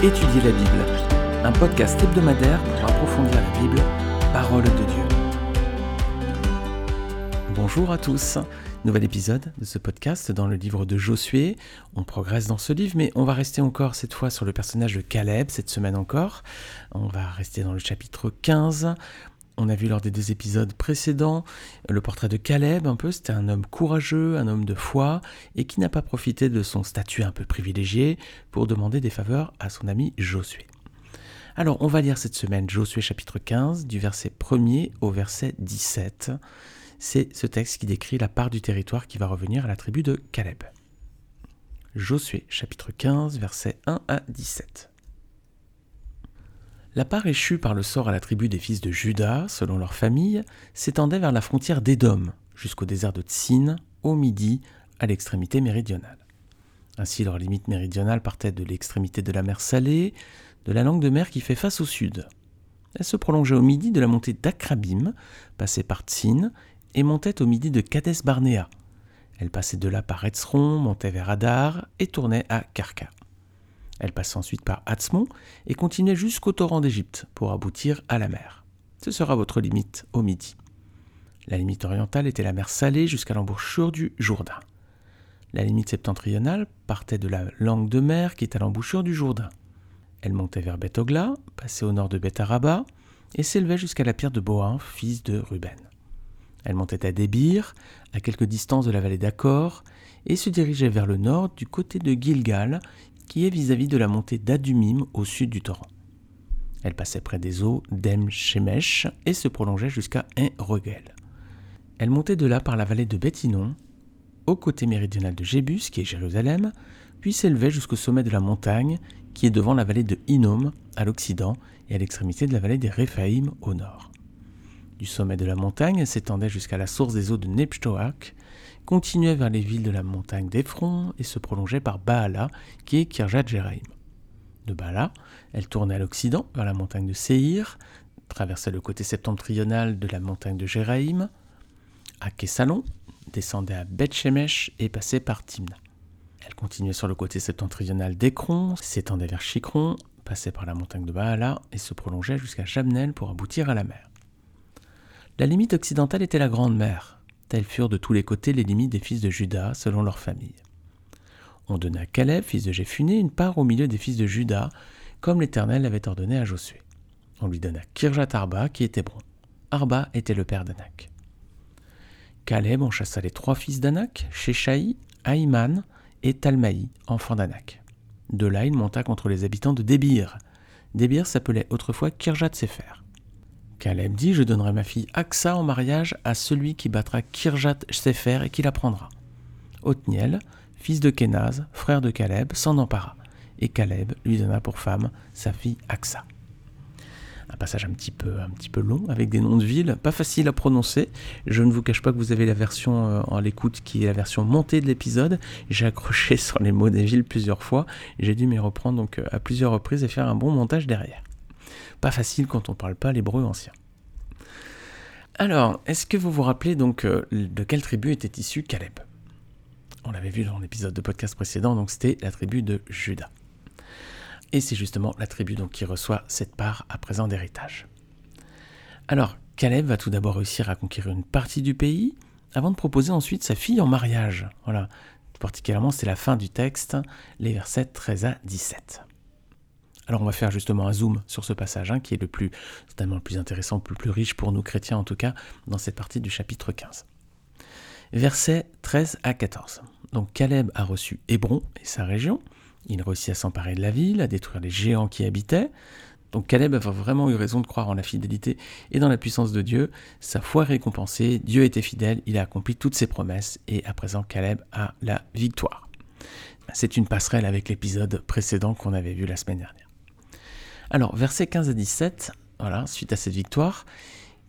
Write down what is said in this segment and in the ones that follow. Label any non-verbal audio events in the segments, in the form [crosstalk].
Étudier la Bible, un podcast hebdomadaire pour approfondir la Bible, parole de Dieu. Bonjour à tous, nouvel épisode de ce podcast dans le livre de Josué. On progresse dans ce livre, mais on va rester encore cette fois sur le personnage de Caleb, cette semaine encore. On va rester dans le chapitre 15. On a vu lors des deux épisodes précédents le portrait de Caleb un peu, c'était un homme courageux, un homme de foi, et qui n'a pas profité de son statut un peu privilégié pour demander des faveurs à son ami Josué. Alors on va lire cette semaine Josué chapitre 15 du verset 1er au verset 17. C'est ce texte qui décrit la part du territoire qui va revenir à la tribu de Caleb. Josué chapitre 15 versets 1 à 17. La part échue par le sort à la tribu des fils de Juda, selon leur famille, s'étendait vers la frontière d'Édom, jusqu'au désert de Tsin, au midi, à l'extrémité méridionale. Ainsi, leur limite méridionale partait de l'extrémité de la mer Salée, de la langue de mer qui fait face au sud. Elle se prolongeait au midi de la montée d'Akrabim, passait par Tsin, et montait au midi de Kades Barnea. Elle passait de là par Etzron, montait vers Adar et tournait à Karka. Elle passe ensuite par Hatzmon et continuait jusqu'au torrent d'Égypte pour aboutir à la mer. Ce sera votre limite au midi. La limite orientale était la mer Salée jusqu'à l'embouchure du Jourdain. La limite septentrionale partait de la langue de mer qui est à l'embouchure du Jourdain. Elle montait vers Bethogla, passait au nord de Betharaba et s'élevait jusqu'à la pierre de Bohan, fils de Ruben. Elle montait à Débir, à quelque distance de la vallée d'Accor, et se dirigeait vers le nord du côté de Gilgal, qui est vis-à-vis de la montée d'Adumim au sud du torrent. Elle passait près des eaux d'Em Shemesh et se prolongeait jusqu'à En-Rogel. Elle montait de là par la vallée de Bethinon, au côté méridional de Jébus, qui est Jérusalem, puis s'élevait jusqu'au sommet de la montagne, qui est devant la vallée de Hinnom, à l'occident, et à l'extrémité de la vallée des Réphaïm, au nord. Du sommet de la montagne, s'étendait jusqu'à la source des eaux de Nepshtoak, continuait vers les villes de la montagne d'Ephron et se prolongeait par Baala, qui est Kirjat Jéraïm. De Baala, elle tournait à l'occident vers la montagne de Seir, traversait le côté septentrional de la montagne de Jéraïm, à Kessalon, descendait à Beth-Shemesh et passait par Timna. Elle continuait sur le côté septentrional d'Ekron, s'étendait vers Chikron, passait par la montagne de Baala et se prolongeait jusqu'à Jamnel pour aboutir à la mer. La limite occidentale était la Grande Mer, Telles furent de tous les côtés les limites des fils de Juda selon leur famille. On donna à Caleb, fils de Jéphuné, une part au milieu des fils de Juda, comme l'Éternel l'avait ordonné à Josué. On lui donna Kirjat Arba, qui était Hébron. Arba était le père d'Anak. Caleb en chassa les trois fils d'Anak, Sheshaï, Aïman et Talmaï, enfants d'Anak. De là, il monta contre les habitants de Débir. Débir s'appelait autrefois Kirjat Sefer. Caleb dit Je donnerai ma fille Aksa en mariage à celui qui battra Kirjat Sefer et qui la prendra. Othniel, fils de Kenaz, frère de Caleb, s'en empara, et Caleb lui donna pour femme sa fille Aksa. Un passage un petit peu, un petit peu long, avec des noms de villes, pas facile à prononcer. Je ne vous cache pas que vous avez la version euh, en l'écoute qui est la version montée de l'épisode. J'ai accroché [laughs] sur les mots des villes plusieurs fois. J'ai dû m'y reprendre donc euh, à plusieurs reprises et faire un bon montage derrière. Pas facile quand on ne parle pas l'hébreu ancien. Alors, est-ce que vous vous rappelez donc euh, de quelle tribu était issu Caleb? On l'avait vu dans l'épisode de podcast précédent, donc c'était la tribu de Juda. Et c'est justement la tribu donc qui reçoit cette part à présent d'héritage. Alors, Caleb va tout d'abord réussir à conquérir une partie du pays, avant de proposer ensuite sa fille en mariage. Voilà, particulièrement c'est la fin du texte, les versets 13 à 17. Alors on va faire justement un zoom sur ce passage, hein, qui est le plus, certainement le plus intéressant, le plus riche pour nous chrétiens en tout cas, dans cette partie du chapitre 15. Versets 13 à 14. Donc Caleb a reçu Hébron et sa région. Il réussit à s'emparer de la ville, à détruire les géants qui habitaient. Donc Caleb a vraiment eu raison de croire en la fidélité et dans la puissance de Dieu. Sa foi récompensée, Dieu était fidèle, il a accompli toutes ses promesses et à présent Caleb a la victoire. C'est une passerelle avec l'épisode précédent qu'on avait vu la semaine dernière. Alors, versets 15 à 17, voilà, suite à cette victoire,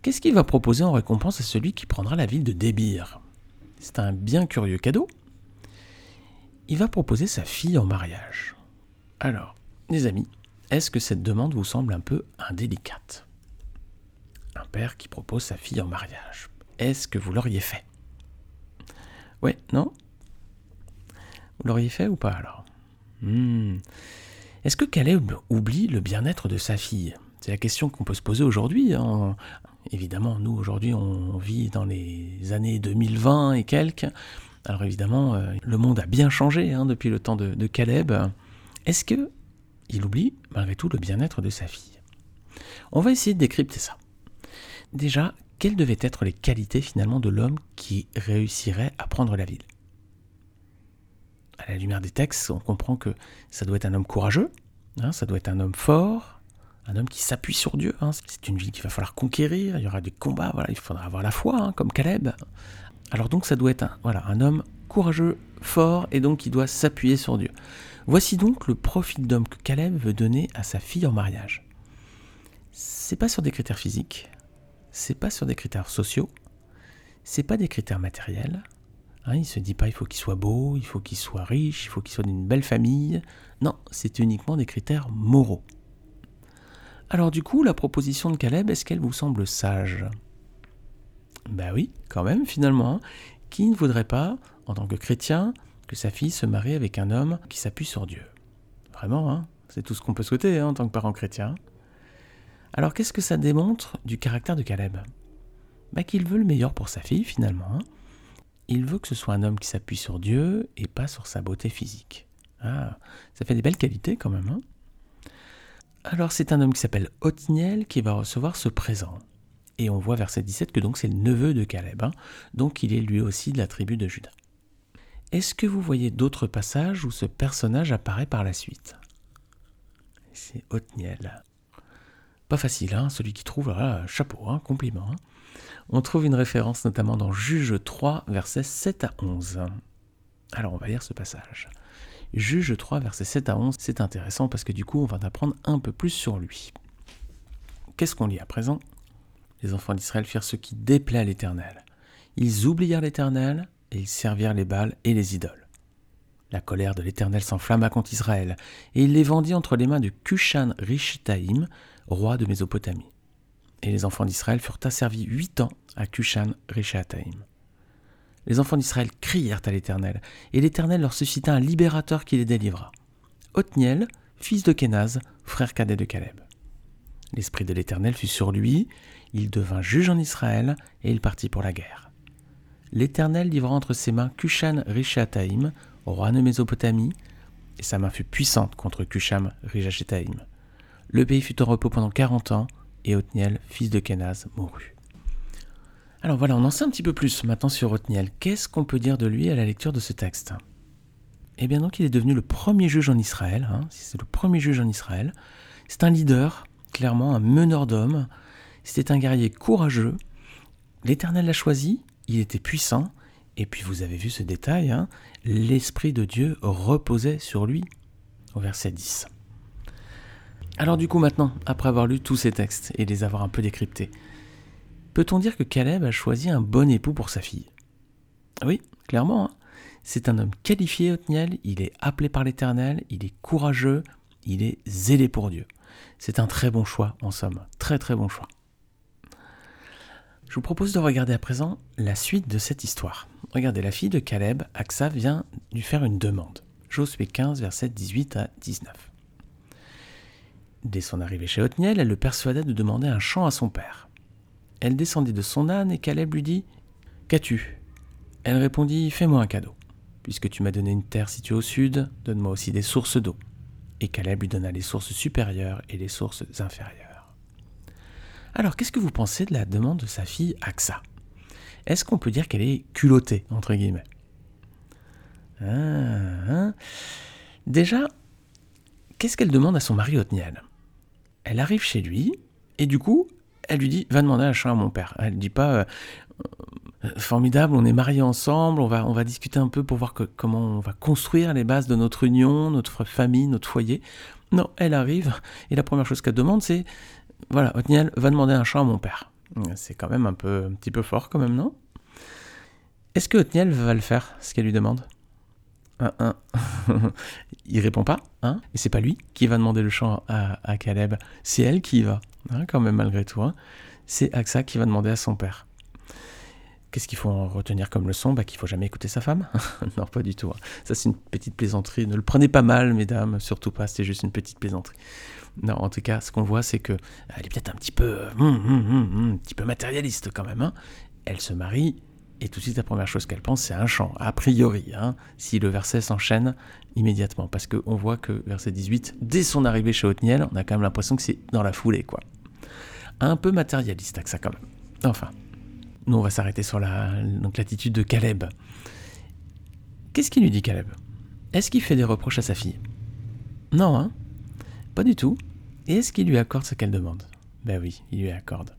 qu'est-ce qu'il va proposer en récompense à celui qui prendra la ville de Débir? C'est un bien curieux cadeau. Il va proposer sa fille en mariage. Alors, les amis, est-ce que cette demande vous semble un peu indélicate? Un père qui propose sa fille en mariage. Est-ce que vous l'auriez fait? Ouais, non? Vous l'auriez fait ou pas alors? Hmm. Est-ce que Caleb oublie le bien-être de sa fille? C'est la question qu'on peut se poser aujourd'hui. Hein. Évidemment, nous aujourd'hui, on vit dans les années 2020 et quelques. Alors évidemment, euh, le monde a bien changé hein, depuis le temps de, Caleb. Est-ce que il oublie malgré tout le bien-être de sa fille? On va essayer de décrypter ça. Déjà, quelles devaient être les qualités finalement de l'homme qui réussirait à prendre la ville? À la lumière des textes, on comprend que ça doit être un homme courageux, hein, ça doit être un homme fort, un homme qui s'appuie sur Dieu. Hein. C'est une ville qu'il va falloir conquérir, il y aura des combats, il faudra avoir la foi, hein, comme Caleb. Alors donc ça doit être un, un homme courageux, fort, et donc qui doit s'appuyer sur Dieu. Voici donc le profil d'homme que Caleb veut donner à sa fille en mariage. C'est pas sur des critères physiques, c'est pas sur des critères sociaux, c'est pas des critères matériels. Hein, il se dit pas il faut qu'il soit beau, il faut qu'il soit riche, il faut qu'il soit d'une belle famille. Non, c'est uniquement des critères moraux. Alors du coup, la proposition de Caleb, est-ce qu'elle vous semble sage? Ben oui, quand même, finalement. Hein. Qui ne voudrait pas, en tant que chrétien, que sa fille se marie avec un homme qui s'appuie sur Dieu? Vraiment, hein c'est tout ce qu'on peut souhaiter hein, en tant que parent chrétien. Alors qu'est-ce que ça démontre du caractère de Caleb? Bah, Qu'il veut le meilleur pour sa fille finalement. Il veut que ce soit un homme qui s'appuie sur Dieu et pas sur sa beauté physique. Ah, ça fait des belles qualités quand même. Hein. Alors c'est un homme qui s'appelle Othniel qui va recevoir ce présent. Et on voit verset 17 que donc c'est le neveu de Caleb. Hein. Donc il est lui aussi de la tribu de Judas. Est-ce que vous voyez d'autres passages où ce personnage apparaît par la suite? C'est Othniel. Pas facile, hein, celui qui trouve, chapeau, hein, compliment. Hein. On trouve une référence notamment dans Juge 3, versets 7 à 11. Alors on va lire ce passage. Juge 3, versets 7 à 11, c'est intéressant parce que du coup on va apprendre un peu plus sur lui. Qu'est-ce qu'on lit à présent? Les enfants d'Israël firent ce qui déplaît à l'Éternel. Ils oublièrent l'Éternel et ils servirent les Baals et les idoles. La colère de l'Éternel s'enflamma contre Israël, et il les vendit entre les mains de Cushan Rishtaim, roi de Mésopotamie. Et les enfants d'Israël furent asservis huit ans à Cushan Rishataim. Les enfants d'Israël crièrent à l'Éternel, et l'Éternel leur suscita un libérateur qui les délivra. Othniel, fils de Kenaz, frère cadet de Caleb. L'esprit de l'Éternel fut sur lui, il devint juge en Israël, et il partit pour la guerre. L'Éternel livra entre ses mains Cushan Rishataim, roi de Mésopotamie, et sa main fut puissante contre Cusham Rishataim. Le pays fut en repos pendant 40 ans, et Othniel, fils de Kenaz, mourut. Alors voilà, on en sait un petit peu plus maintenant sur Othniel. Qu'est-ce qu'on peut dire de lui à la lecture de ce texte? Eh bien donc il est devenu le premier juge en Israël, hein, c'est le premier juge en Israël. C'est un leader, clairement un meneur d'hommes, c'était un guerrier courageux. L'Éternel l'a choisi, il était puissant, et puis vous avez vu ce détail, hein, l'Esprit de Dieu reposait sur lui, au verset 10. Alors du coup maintenant, après avoir lu tous ces textes et les avoir un peu décryptés, peut-on dire que Caleb a choisi un bon époux pour sa fille? Oui, clairement. Hein. C'est un homme qualifié, Othniel, il est appelé par l'Éternel, il est courageux, il est zélé pour Dieu. C'est un très bon choix, en somme, très très bon choix. Je vous propose de regarder à présent la suite de cette histoire. Regardez, la fille de Caleb, Aksa, vient lui faire une demande. Josué 15, versets 18 à 19. Dès son arrivée chez Othniel, elle le persuada de demander un champ à son père. Elle descendit de son âne et Caleb lui dit Qu'as-tu? Elle répondit Fais-moi un cadeau. Puisque tu m'as donné une terre située au sud, donne-moi aussi des sources d'eau. Et Caleb lui donna les sources supérieures et les sources inférieures. Alors, qu'est-ce que vous pensez de la demande de sa fille Aksa Est-ce qu'on peut dire qu'elle est culottée, entre guillemets? Ah, hein Déjà, qu'est-ce qu'elle demande à son mari Othniel? Elle arrive chez lui, et du coup, elle lui dit Va demander un champ à mon père. Elle ne dit pas euh, euh, Formidable, on est mariés ensemble, on va, on va discuter un peu pour voir comment on va construire les bases de notre union, notre famille, notre foyer. Non, elle arrive, et la première chose qu'elle demande, c'est Voilà, Othniel va demander un champ à mon père. C'est quand même un, peu, un petit peu fort, quand même, non? Est-ce que Othniel va le faire, ce qu'elle lui demande? Un, [laughs] il répond pas, hein, et c'est pas lui qui va demander le champ à, Caleb, c'est elle qui y va, hein, quand même malgré tout. Hein. C'est Aksa qui va demander à son père. Qu'est-ce qu'il faut en retenir comme leçon? Bah, Qu'il faut jamais écouter sa femme [laughs] Non, pas du tout. Hein. Ça, c'est une petite plaisanterie. Ne le prenez pas mal, mesdames, surtout pas, c'est juste une petite plaisanterie. Non, en tout cas, ce qu'on voit, c'est que elle est peut-être un petit peu, hum, hum, hum, un petit peu matérialiste quand même. Elle se marie et tout de suite, la première chose qu'elle pense, c'est un chant, a priori, hein, si le verset s'enchaîne immédiatement. Parce qu'on voit que verset 18, dès son arrivée chez Othniel, on a quand même l'impression que c'est dans la foulée, quoi. Un peu matérialiste, ça quand même. Enfin, nous, on va s'arrêter sur l'attitude de Caleb. Qu'est-ce qu'il lui dit, Caleb? Est-ce qu'il fait des reproches à sa fille? Non, hein? Pas du tout. Et est-ce qu'il lui accorde ce qu'elle demande? Ben oui, il lui accorde.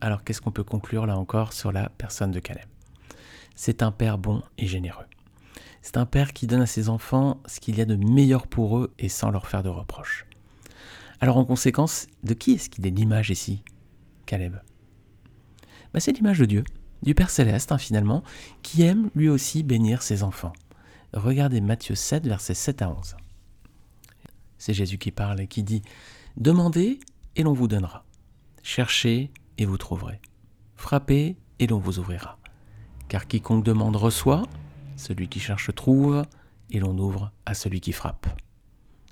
Alors qu'est-ce qu'on peut conclure là encore sur la personne de Caleb? C'est un père bon et généreux. C'est un père qui donne à ses enfants ce qu'il y a de meilleur pour eux et sans leur faire de reproches. Alors en conséquence, de qui est-ce qu'il est l'image ici, Caleb? Bah, C'est l'image de Dieu, du Père céleste hein, finalement, qui aime lui aussi bénir ses enfants. Regardez Matthieu 7, versets 7 à 11. C'est Jésus qui parle et qui dit Demandez et l'on vous donnera. Cherchez et vous trouverez. Frappez et l'on vous ouvrira. Car quiconque demande reçoit, celui qui cherche trouve, et l'on ouvre à celui qui frappe.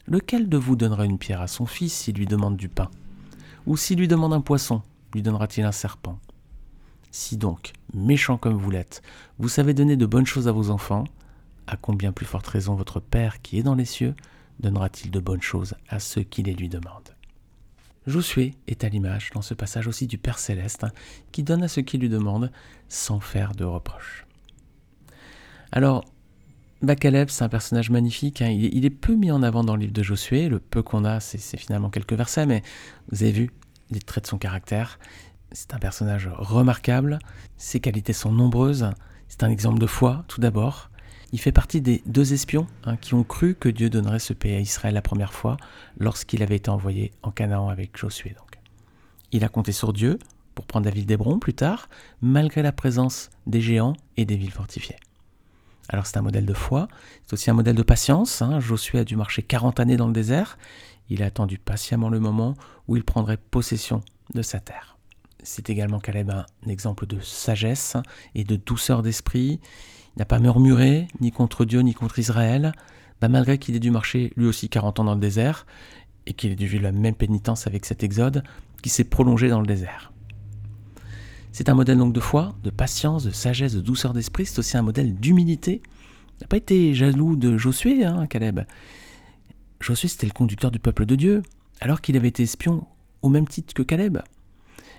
Lequel de vous donnera une pierre à son fils s'il lui demande du pain? Ou s'il lui demande un poisson, lui donnera-t-il un serpent? Si donc, méchant comme vous l'êtes, vous savez donner de bonnes choses à vos enfants, à combien plus forte raison votre Père qui est dans les cieux donnera-t-il de bonnes choses à ceux qui les lui demandent? Josué est à l'image dans ce passage aussi du Père céleste hein, qui donne à ceux qui lui demandent sans faire de reproches. Alors, Caleb, c'est un personnage magnifique. Hein. il, est, peu mis en avant dans le livre de Josué. Le peu qu'on a, c'est finalement quelques versets, mais vous avez vu les traits de son caractère. C'est un personnage remarquable. Ses qualités sont nombreuses. C'est un exemple de foi, tout d'abord. Il fait partie des deux espions hein, qui ont cru que Dieu donnerait ce pays à Israël la première fois lorsqu'il avait été envoyé en Canaan avec Josué. Donc. Il a compté sur Dieu pour prendre la ville d'Hébron plus tard, malgré la présence des géants et des villes fortifiées. Alors c'est un modèle de foi, c'est aussi un modèle de patience. Hein. Josué a dû marcher 40 années dans le désert. Il a attendu patiemment le moment où il prendrait possession de sa terre. C'est également Caleb un exemple de sagesse et de douceur d'esprit. N'a pas murmuré, ni contre Dieu, ni contre Israël, bah, malgré qu'il ait dû marcher lui aussi 40 ans dans le désert, et qu'il ait dû vivre la même pénitence avec cet exode qui s'est prolongé dans le désert. C'est un modèle donc de foi, de patience, de sagesse, de douceur d'esprit, c'est aussi un modèle d'humilité. Il n'a pas été jaloux de Josué, hein, Caleb. Josué, c'était le conducteur du peuple de Dieu, alors qu'il avait été espion au même titre que Caleb.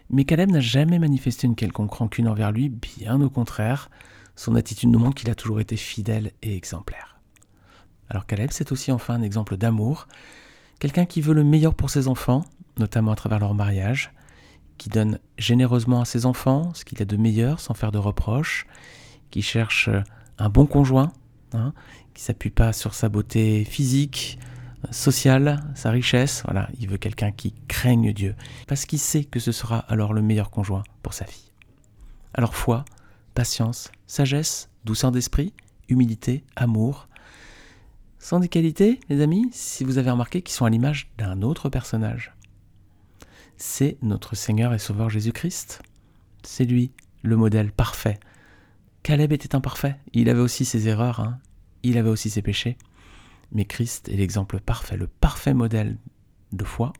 Mais Caleb n'a jamais manifesté une quelconque rancune envers lui, bien au contraire. Son attitude nous montre qu'il a toujours été fidèle et exemplaire. Alors Caleb, c'est aussi enfin un exemple d'amour, quelqu'un qui veut le meilleur pour ses enfants, notamment à travers leur mariage, qui donne généreusement à ses enfants ce qu'il a de meilleur sans faire de reproches, qui cherche un bon conjoint, hein, qui s'appuie pas sur sa beauté physique, sociale, sa richesse. Voilà, il veut quelqu'un qui craigne Dieu, parce qu'il sait que ce sera alors le meilleur conjoint pour sa fille. Alors foi, patience, sagesse, douceur d'esprit, humilité, amour. Sont des qualités, les amis, si vous avez remarqué, qui sont à l'image d'un autre personnage. C'est notre Seigneur et Sauveur Jésus-Christ. C'est lui, le modèle parfait. Caleb était imparfait, il avait aussi ses erreurs, hein. il avait aussi ses péchés. Mais Christ est l'exemple parfait, le parfait modèle de foi,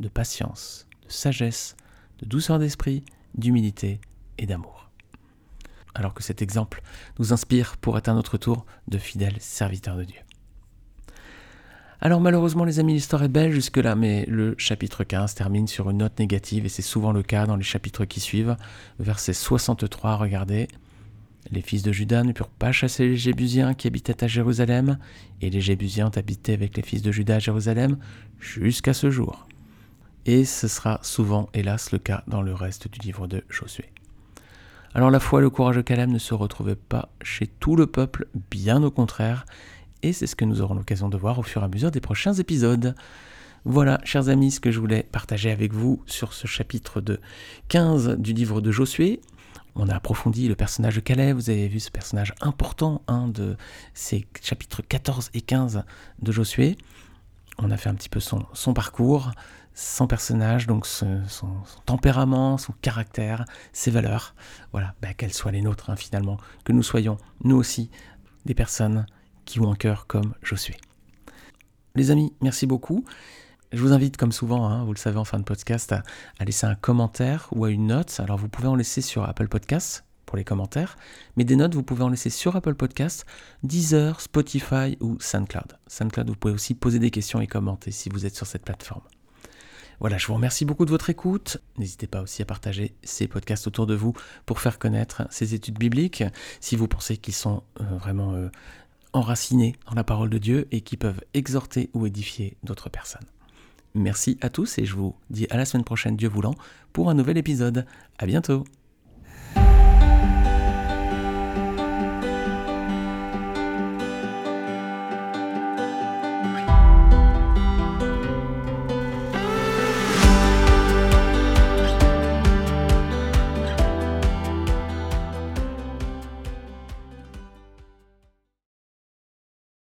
de patience, de sagesse, de douceur d'esprit, d'humilité et d'amour alors que cet exemple nous inspire pour être à notre tour de fidèles serviteurs de Dieu. Alors malheureusement les amis, l'histoire est belle jusque-là, mais le chapitre 15 termine sur une note négative et c'est souvent le cas dans les chapitres qui suivent. Verset 63, regardez. Les fils de Judas ne purent pas chasser les Jébusiens qui habitaient à Jérusalem, et les Jébusiens ont habité avec les fils de Judas à Jérusalem jusqu'à ce jour. Et ce sera souvent, hélas, le cas dans le reste du livre de Josué. Alors la foi et le courage de Caleb ne se retrouvaient pas chez tout le peuple, bien au contraire, et c'est ce que nous aurons l'occasion de voir au fur et à mesure des prochains épisodes. Voilà, chers amis, ce que je voulais partager avec vous sur ce chapitre de 15 du livre de Josué. On a approfondi le personnage de Caleb, vous avez vu ce personnage important de ces chapitres 14 et 15 de Josué. On a fait un petit peu son parcours, son personnage, donc son, tempérament, son caractère, ses valeurs, voilà, bah, qu'elles soient les nôtres hein, finalement, que nous soyons nous aussi des personnes qui ont un cœur comme Josué. Les amis, merci beaucoup. Je vous invite, comme souvent, hein, vous le savez en fin de podcast, à, laisser un commentaire ou à une note. Alors vous pouvez en laisser sur Apple Podcasts pour les commentaires, mais des notes, vous pouvez en laisser sur Apple Podcasts, Deezer, Spotify ou SoundCloud. SoundCloud, vous pouvez aussi poser des questions et commenter si vous êtes sur cette plateforme. Voilà, je vous remercie beaucoup de votre écoute. N'hésitez pas aussi à partager ces podcasts autour de vous pour faire connaître ces études bibliques, si vous pensez qu'ils sont euh, vraiment euh, enracinés dans la parole de Dieu et qui peuvent exhorter ou édifier d'autres personnes. Merci à tous et je vous dis à la semaine prochaine, Dieu voulant, pour un nouvel épisode. À bientôt!